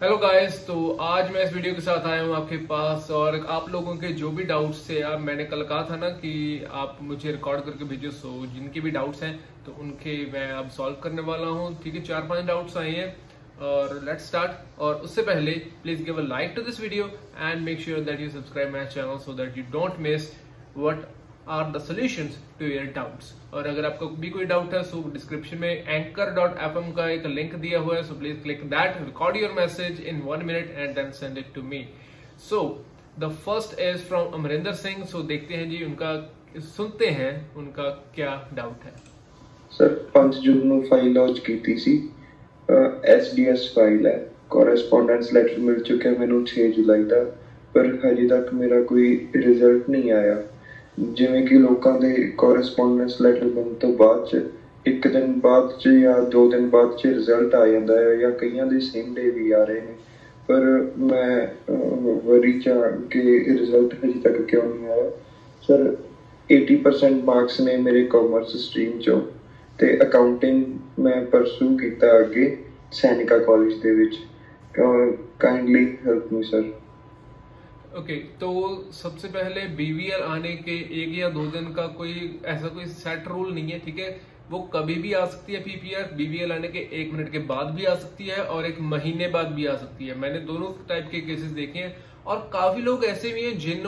Hello guys तो आज मैं इस वीडियो के साथ आया हूँ आपके पास और आप लोगों के जो भी डाउट्स थे यार मैंने कल कहा था ना कि आप मुझे रिकॉर्ड करके भेजो सो जिनके भी डाउट्स हैं तो उनके मैं अब सॉल्व करने वाला हूँ। ठीक है, चार पाँच डाउट्स आए हैं और लेट्स स्टार्ट और उससे पहले please give a like to this video and make sure that you subscribe my channel so that you don't miss what are the solution to your doubts और अगर आपको भी कोई डाउट है सो डिस्क्रिप्शन में एंकर डॉट एफ एम का एक link दिया हुआ है so please click that record your message in one minute and then send it to me so the first is from Amarinder Singh so देखते हैं जी उनका सुनते हैं उनका क्या डाउट है ਸਰ 5 ਜੂਨ ਨੂੰ ਫਾਈਲ ਲਾਂਚ ਕੀਤੀ ਸੀ ਐਸਡੀਐਸ ਫਾਈਲ ਹੈ ਕੋਰੈਸਪੋਂਡੈਂਸ ਲੈਟਰ ਮਿਲ ਚੁੱਕਿਆ ਮੈਨੂੰ 6 ਜੁਲਾਈ ਦਾ ਪਰ ਹਜੇ ਤੱਕ ਮੇਰਾ ਕੋਈ ਰਿਜ਼ਲਟ ਨਹੀਂ ਆਇਆ ਜਿਵੇਂ ਕਿ ਲੋਕਾਂ ਦੇ ਕੋਰਸਪੋਂਡੈਂਸ ਲੈਟਰ ਬਣਨ ਤੋਂ ਬਾਅਦ ਚ, ਇੱਕ ਦਿਨ ਬਾਅਦ ਚ ਜਾਂ ਦੋ ਦਿਨ ਬਾਅਦ ਚ ਰਿਜ਼ਲਟ ਆ ਜਾਂਦਾ ਹੈ ਜਾਂ ਕਈਆਂ ਦੇ ਸੇਮ ਡੇ ਵੀ ਆ ਰਹੇ ਨੇ। ਪਰ ਮੈਂ ਵਰੀ ਚਾ ਕਿ ਰਿਜ਼ਲਟ ਹਜੇ ਤੱਕ ਕਿਉਂ ਨਹੀਂ ਆਇਆ। ਸਰ 80% ਮਾਰਕਸ ਨੇ ਮੇਰੇ ਕਾਮਰਸ ਸਟਰੀਮ ਚੋਂ ਤੇ ਅਕਾਊਂਟਿੰਗ ਮੈਂ ਪਰਸੂ ਕੀਤਾ ਅੱਗੇ ਸੈਨਿਕਾ ਕਾਲਜ ਦੇ ਵਿੱਚ। Kindly help me sir okay okay, तो सबसे पहले बीवीएल आने के एक या दो दिन का कोई ऐसा कोई सेट रूल नहीं है ठीक है? वो कभी भी आ सकती है पीपीआर बीवीएल आने के एक मिनट के बाद भी आ सकती है और एक महीने बाद भी आ सकती है। मैंने दोनों टाइप के केसेस देखे हैं और काफ़ी लोग ऐसे भी हैं जिन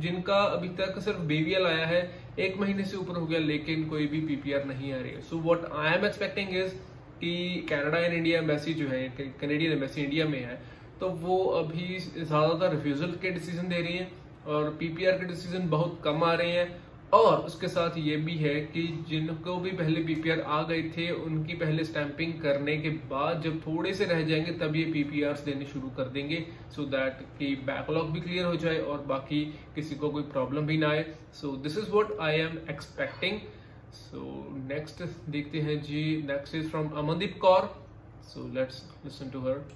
जिनका अभी तक सिर्फ़ बीवीएल आया है एक महीने से ऊपर हो गया लेकिन कोई भी पीपीआर नहीं आ रही है। So what I am expecting is कि कैनेडा एंड इंडिया एम्बेसी जो है कैनेडियन एम्बेसी इंडिया में है तो वो अभी ज़्यादातर रिफ्यूजल के डिसीज़न दे रही है और पीपीआर के डिसीज़न बहुत कम आ रहे हैं। और उसके साथ ये भी है कि जिनको भी पहले पीपीआर आ गए थे, उनकी पहले स्टैंपिंग करने के बाद जब थोड़े से रह जाएँगे, तब ये पीपीआर देने शुरू कर देंगे सो दैट कि बैकलॉग भी क्लियर हो जाए और बाकी किसी को कोई प्रॉब्लम भी ना आए। So this is what I am expecting so next देखते हैं जी। Next is from Amandeep Kaur so let's listen to her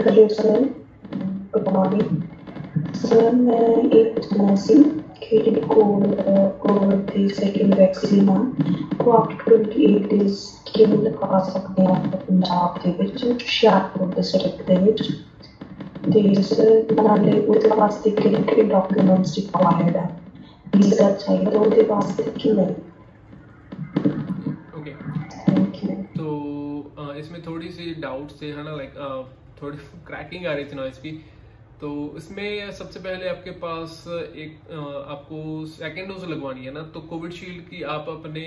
hello sir good morning sir मैं एक पूछना सी कि ਕੋਲ ਕੋਵਿਡ ਦੀ ਸੈਕਿੰਡ ਵੈਕਸੀਨ ਆ ਉਹ ਆਫਟਰ 28 ਡੇਜ਼ ਕਿਵੇਂ ਲਗਾ ਸਕਦੇ ਆ ਪੰਜਾਬ ਦੇ ਵਿੱਚ ਹੁਸ਼ਿਆਰਪੁਰ ਡਿਸਟ੍ਰਿਕਟ ਦੇ ਵਿੱਚ ਤੇ ਸਰ ਨਾਲੇ ਉਹਦੇ ਵਾਸਤੇ ਕਿਹੜੇ ਕਿਹੜੇ ਡਾਕੂਮੈਂਟਸ ਰਿਕੁਆਇਰਡ ਆ ਵੀਜ਼ਾ ਚਾਹੀਦਾ ਉਹਦੇ ਵਾਸਤੇ ਕਿਵੇਂ ओके इसमें थोड़ी सी डाउट थे, है ना? लाइक थोड़ी क्रैकिंग आ रही थी नॉइस की। तो इसमें सबसे पहले आपके पास एक आपको सेकेंड डोज लगवानी है ना? तो कोविडशील्ड की आप अपने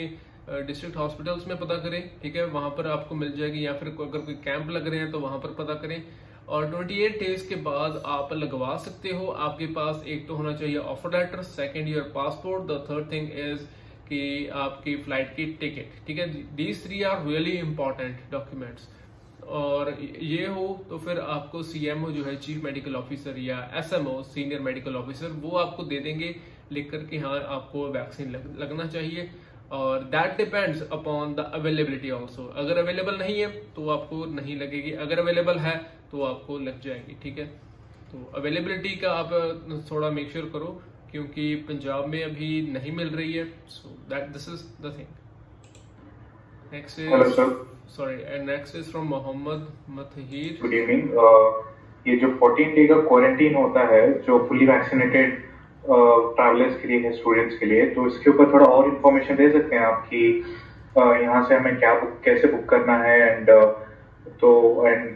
डिस्ट्रिक्ट हॉस्पिटल्स में पता करें, ठीक है? वहाँ पर आपको मिल जाएगी, या फिर अगर कोई कैंप लग रहे हैं तो वहाँ पर पता करें। और 28 डेज़ के बाद आप लगवा सकते हो। आपके पास एक तो होना चाहिए offer letter second your passport the third thing is कि आपकी फ़्लाइट की टिकट ठीक है? These three are really important documents और ये हो तो फिर आपको सीएमओ जो है चीफ मेडिकल ऑफिसर या एसएमओ सीनियर मेडिकल ऑफिसर वो आपको दे देंगे लिख कर कि हाँ आपको वैक्सीन लग, लगना चाहिए। और that depends upon the availability also अगर अवेलेबल नहीं है तो आपको नहीं लगेगी। अगर अवेलेबल है तो आपको लग जाएगी ठीक है? तो अवेलेबिलिटी का आप थोड़ा मेक श्योर करो। क्योंकि पंजाब में अभी नहीं मिल रही है so that this is the thing next is sorry and next is from Mohammed Mateer good evening ये जो 14 डे का क्वारंटीन होता है जो फुली वैक्सीनेटेड ट्रैवलर्स के लिए है स्टूडेंट्स के लिए तो इसके ऊपर थोड़ा और इन्फॉर्मेशन दे सकते हैं आप कि uh, यहाँ से हमें क्या बुक कैसे बुक करना है एंड तो एंड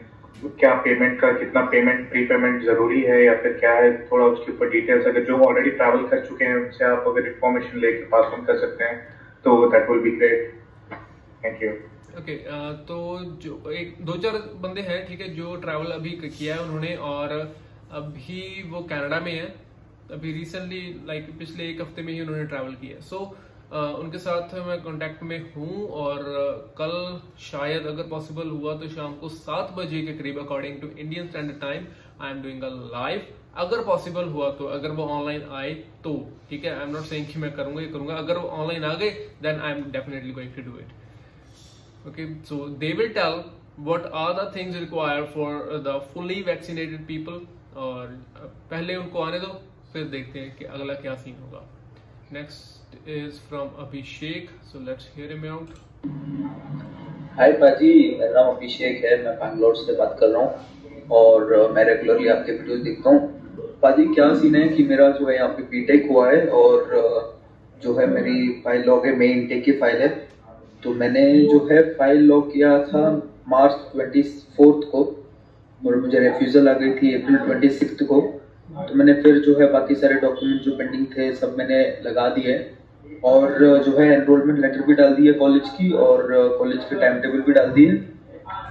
क्या पेमेंट का, कितना पेमेंट प्री पेमेंट ज़रूरी है या फिर क्या है? थोड़ा उसके ऊपर डिटेल्स अगर जो ऑलरेडी ट्रैवल कर चुके हैं, उनसे आप अगर इन्फॉर्मेशन लेके पास ऑन कर सकते हैं तो that will be great thank you okay तो जो एक, दो चार बंदे हैं, ठीक है, जो ट्रैवल अभी किया है उन्होंने और अभी वो कनाडा में है। अभी रिसेंटली लाइक पिछले एक हफ़्ते में ही उन्होंने ट्रैवल किया सो उनके साथ मैं कांटेक्ट में हूँ और कल शायद अगर पॉसिबल हुआ तो शाम को सात बजे के करीब according to Indian standard time I am doing a live अगर पॉसिबल हुआ तो अगर वो ऑनलाइन आए तो ठीक है? आई एम नॉट सेइंग कि मैं करूँगा ही करूँगा। अगर वो ऑनलाइन आ गए then I am definitely going to do it okay, so they will tell what are the things required for the fully vaccinated people और पहले उनको आने दो, फिर देखते हैं कि अगला क्या सीन होगा। Next is from Abhishek so let's hear him out hi पाजी मेरा नाम अभिषेक है, मैं बैंगलोर से बात कर रहा हूँ और मैं रेगुलरली आपके वीडियो देखता हूँ। पाजी क्या सीन है कि मेरा जो है यहाँ पे बीटेक हुआ है और जो है मेरी फ़ाइल लॉग है मेन इंटेक की फ़ाइल है? तो मैंने जो है फ़ाइल लॉग किया था मार्च ट्वेंटी फोर्थ को और मुझे रेफ्यूजल आ गई थी अप्रैल ट्वेंटी सिक्स को। तो मैंने फिर जो है बाकी सारे डॉक्यूमेंट जो पेंडिंग थे, सब मैंने लगा दिए। और जो है एनरोलमेंट लेटर भी डाल दी कॉलेज की और कॉलेज के टाइम टेबल भी डाल दिए।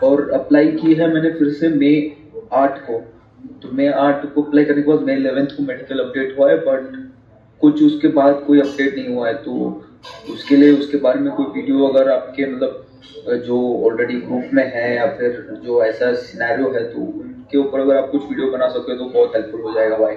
और अप्लाई की है मैंने फिर से मई आठ को। तो मई आठ को अप्लाई करने के बाद मई इलेवेंथ को मेडिकल अपडेट हुआ है बट कुछ उसके बाद कोई अपडेट नहीं हुआ है। तो उसके लिए, उसके बारे में कोई वीडियो अगर आपके मतलब जो ऑलरेडी ग्रुप में है या फिर जो ऐसा सिनेरियो है तो उनके ऊपर अगर आप कुछ वीडियो बना सके तो बहुत हेल्पफुल हो जाएगा भाई।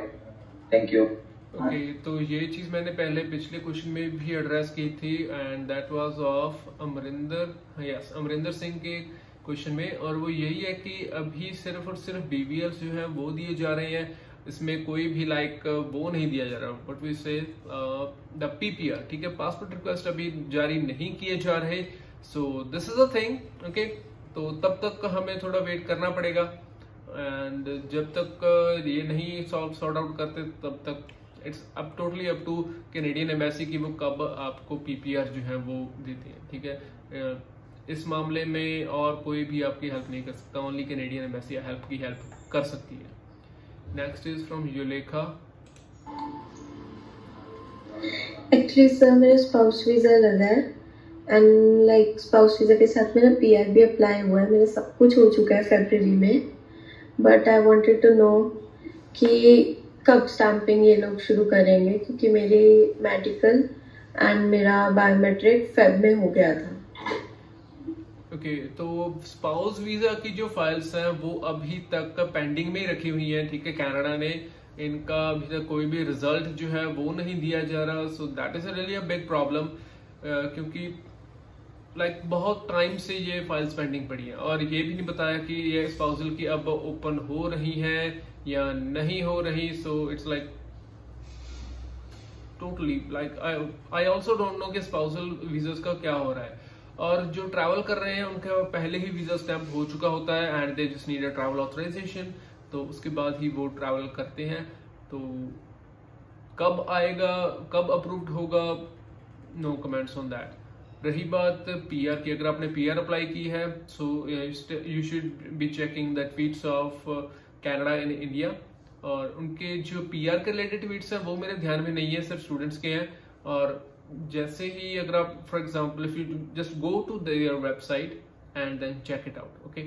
थैंक यू ओके okay, तो ये चीज़ मैंने पहले पिछले क्वेश्चन में भी एड्रेस की थी and that was of Amarinder yes Amarinder Singh के क्वेश्चन में और वो यही है कि अभी सिर्फ़ और सिर्फ़ बीबीएल जो है वो दिए जा रहे हैं। इसमें कोई भी लाइक वो नहीं दिया जा रहा। But we say the PPR ठीक है? पासपोर्ट रिक्वेस्ट अभी जारी नहीं किए जा रहे। So this is a thing okay तो तब तक हमें थोड़ा वेट करना पड़ेगा। एंड जब तक ये नहीं सॉल्व सॉर्ट आउट करते, तब तक इट्स अब totally up to Canadian embassy की वो कब आपको पीपीआर जो है वो देती है, ठीक है? इस मामले में और कोई भी आपकी हेल्प नहीं कर सकता ओनली कैनेडियन एम्बेसी हेल्प की हेल्प कर सकती है। Next is from Zulekha actually sir मेरा स्पाउस वीज़ा लगा है एंड लाइक स्पाउस वीज़ा के साथ मेरा पीआर भी अप्लाई हुआ है, मेरा सब कुछ हो चुका है फेबररी में। But I wanted to know कि कब स्टैंपिंग ये लोग शुरू करेंगे? क्योंकि मेरी मेडिकल एंड मेरा बायोमेट्रिक फेब में हो गया था। ओके okay, तो स्पाउस वीज़ा की जो फाइल्स हैं वो अभी तक पेंडिंग में ही रखी हुई हैं ठीक है? कनाडा ने इनका अभी तक कोई भी रिज़ल्ट जो है वो नहीं दिया जा रहा। So that is really a big problem क्योंकि लाइक like, बहुत टाइम से ये फाइल्स पेंडिंग पड़ी है। और ये भी नहीं बताया कि ये स्पाउसल की अब ओपन हो रही है या नहीं हो रही so it's like totally like I also don't know कि स्पाउसल वीज़ा का क्या हो रहा है। और जो ट्रैवल कर रहे हैं उनका पहले ही वीज़ा स्टैम्प हो चुका होता है and they just need a travel authorisation तो उसके बाद ही वो ट्रैवल करते हैं। तो कब आएगा कब अप्रूव्ड होगा? नो कमेंट्स ऑन दैट रही बात पीआर की, अगर आपने पीआर अप्लाई की है so you should be checking the tweets of Canada in India और उनके जो पीआर के रिलेटेड ट्वीट्स हैं, वो मेरे ध्यान में नहीं है, सिर्फ़ स्टूडेंट्स के हैं। और जैसे ही अगर आप for example if you just go to their website and then check it out okay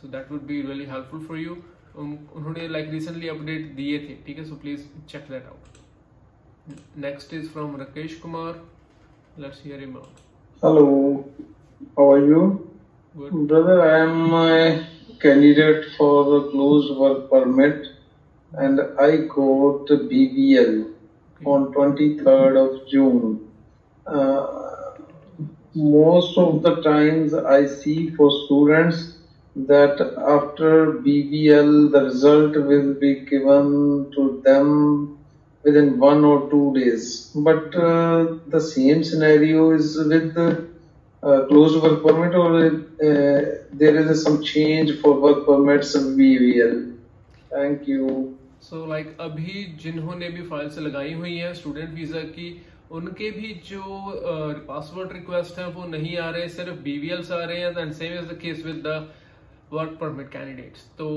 so that would be really helpful for you उन्होंने लाइक रिसेंटली अपडेट दिए थे, ठीक है? So please check that out next is from Rakesh Kumar let's hear him out Hello, how are you? Good. Brother, I am a candidate for the closed work permit and I got the BVL okay. on 23rd of June. Uh, most of the times I see for students that after BVL the result will be given to them within one or two days. But uh, the same scenario is with the uh, closed work permit or uh, there is some change for work permits and BVL. Thank you. So so, like like, अभी जिन्होंने भी files लगाई हुई हैं student visa की उनके भी जो पासवर्ड uh, रिक्वेस्ट हैं वो नहीं आ रहे सिर्फ बीवीएल्स आ रहे हैं and same is the case with the work permit candidates तो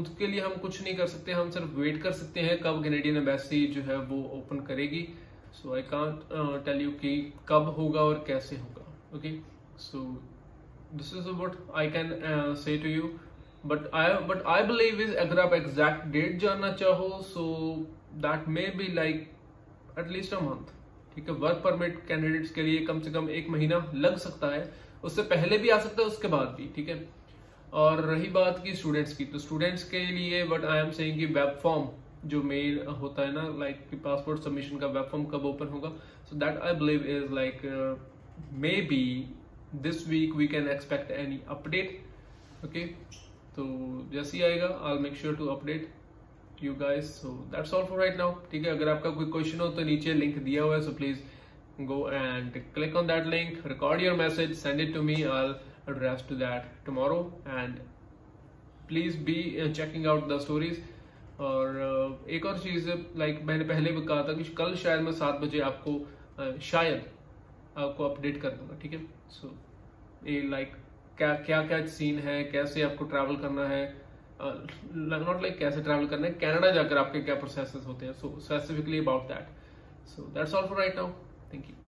उसके लिए हम कुछ नहीं कर सकते हम सिर्फ़ वेट कर सकते हैं कब कैनेडियन एम्बेसी जो है वो ओपन करेगी। So I can't tell you कि कब होगा और कैसे होगा okay so is what I can uh, say to you. But I but I believe is अगर आप एग्जैक्ट डेट जानना चाहो so that may be like at least a month ठीक है? वर्क परमिट कैंडिडेट्स के लिए कम से कम एक महीना लग सकता है। उससे पहले भी आ सकता है उसके बाद भी ठीक है? और रही बात की स्टूडेंट्स की तो स्टूडेंट्स के लिए बट आई एम सेइंग कि वेब फॉर्म जो मेल होता है ना लाइक like, पासपोर्ट सबमिशन का वेब फॉर्म कब ओपन होगा? So that I believe is like maybe this week we can expect any update okay तो जैसे ही आएगा I make sure to update you guys so that's all for right now ठीक है? अगर आपका कोई क्वेश्चन हो तो नीचे लिंक दिया हुआ है so please go and click on that link record your message send it to me all address to that tomorrow. And please be uh, checking out the stories. और uh, एक और चीज़ like मैंने पहले भी कहा था कि कल शायद मैं सात बजे आपको uh, शायद आपको अपडेट कर दूँगा ठीक है? सो ये लाइक क्या क्या क्या सीन है कैसे आपको ट्रैवल करना है? नॉट लाइक कैसे ट्रैवल करना है कनाडा जाकर आपके क्या प्रोसेस होते हैं? So specifically about that so that's all for right now thank you.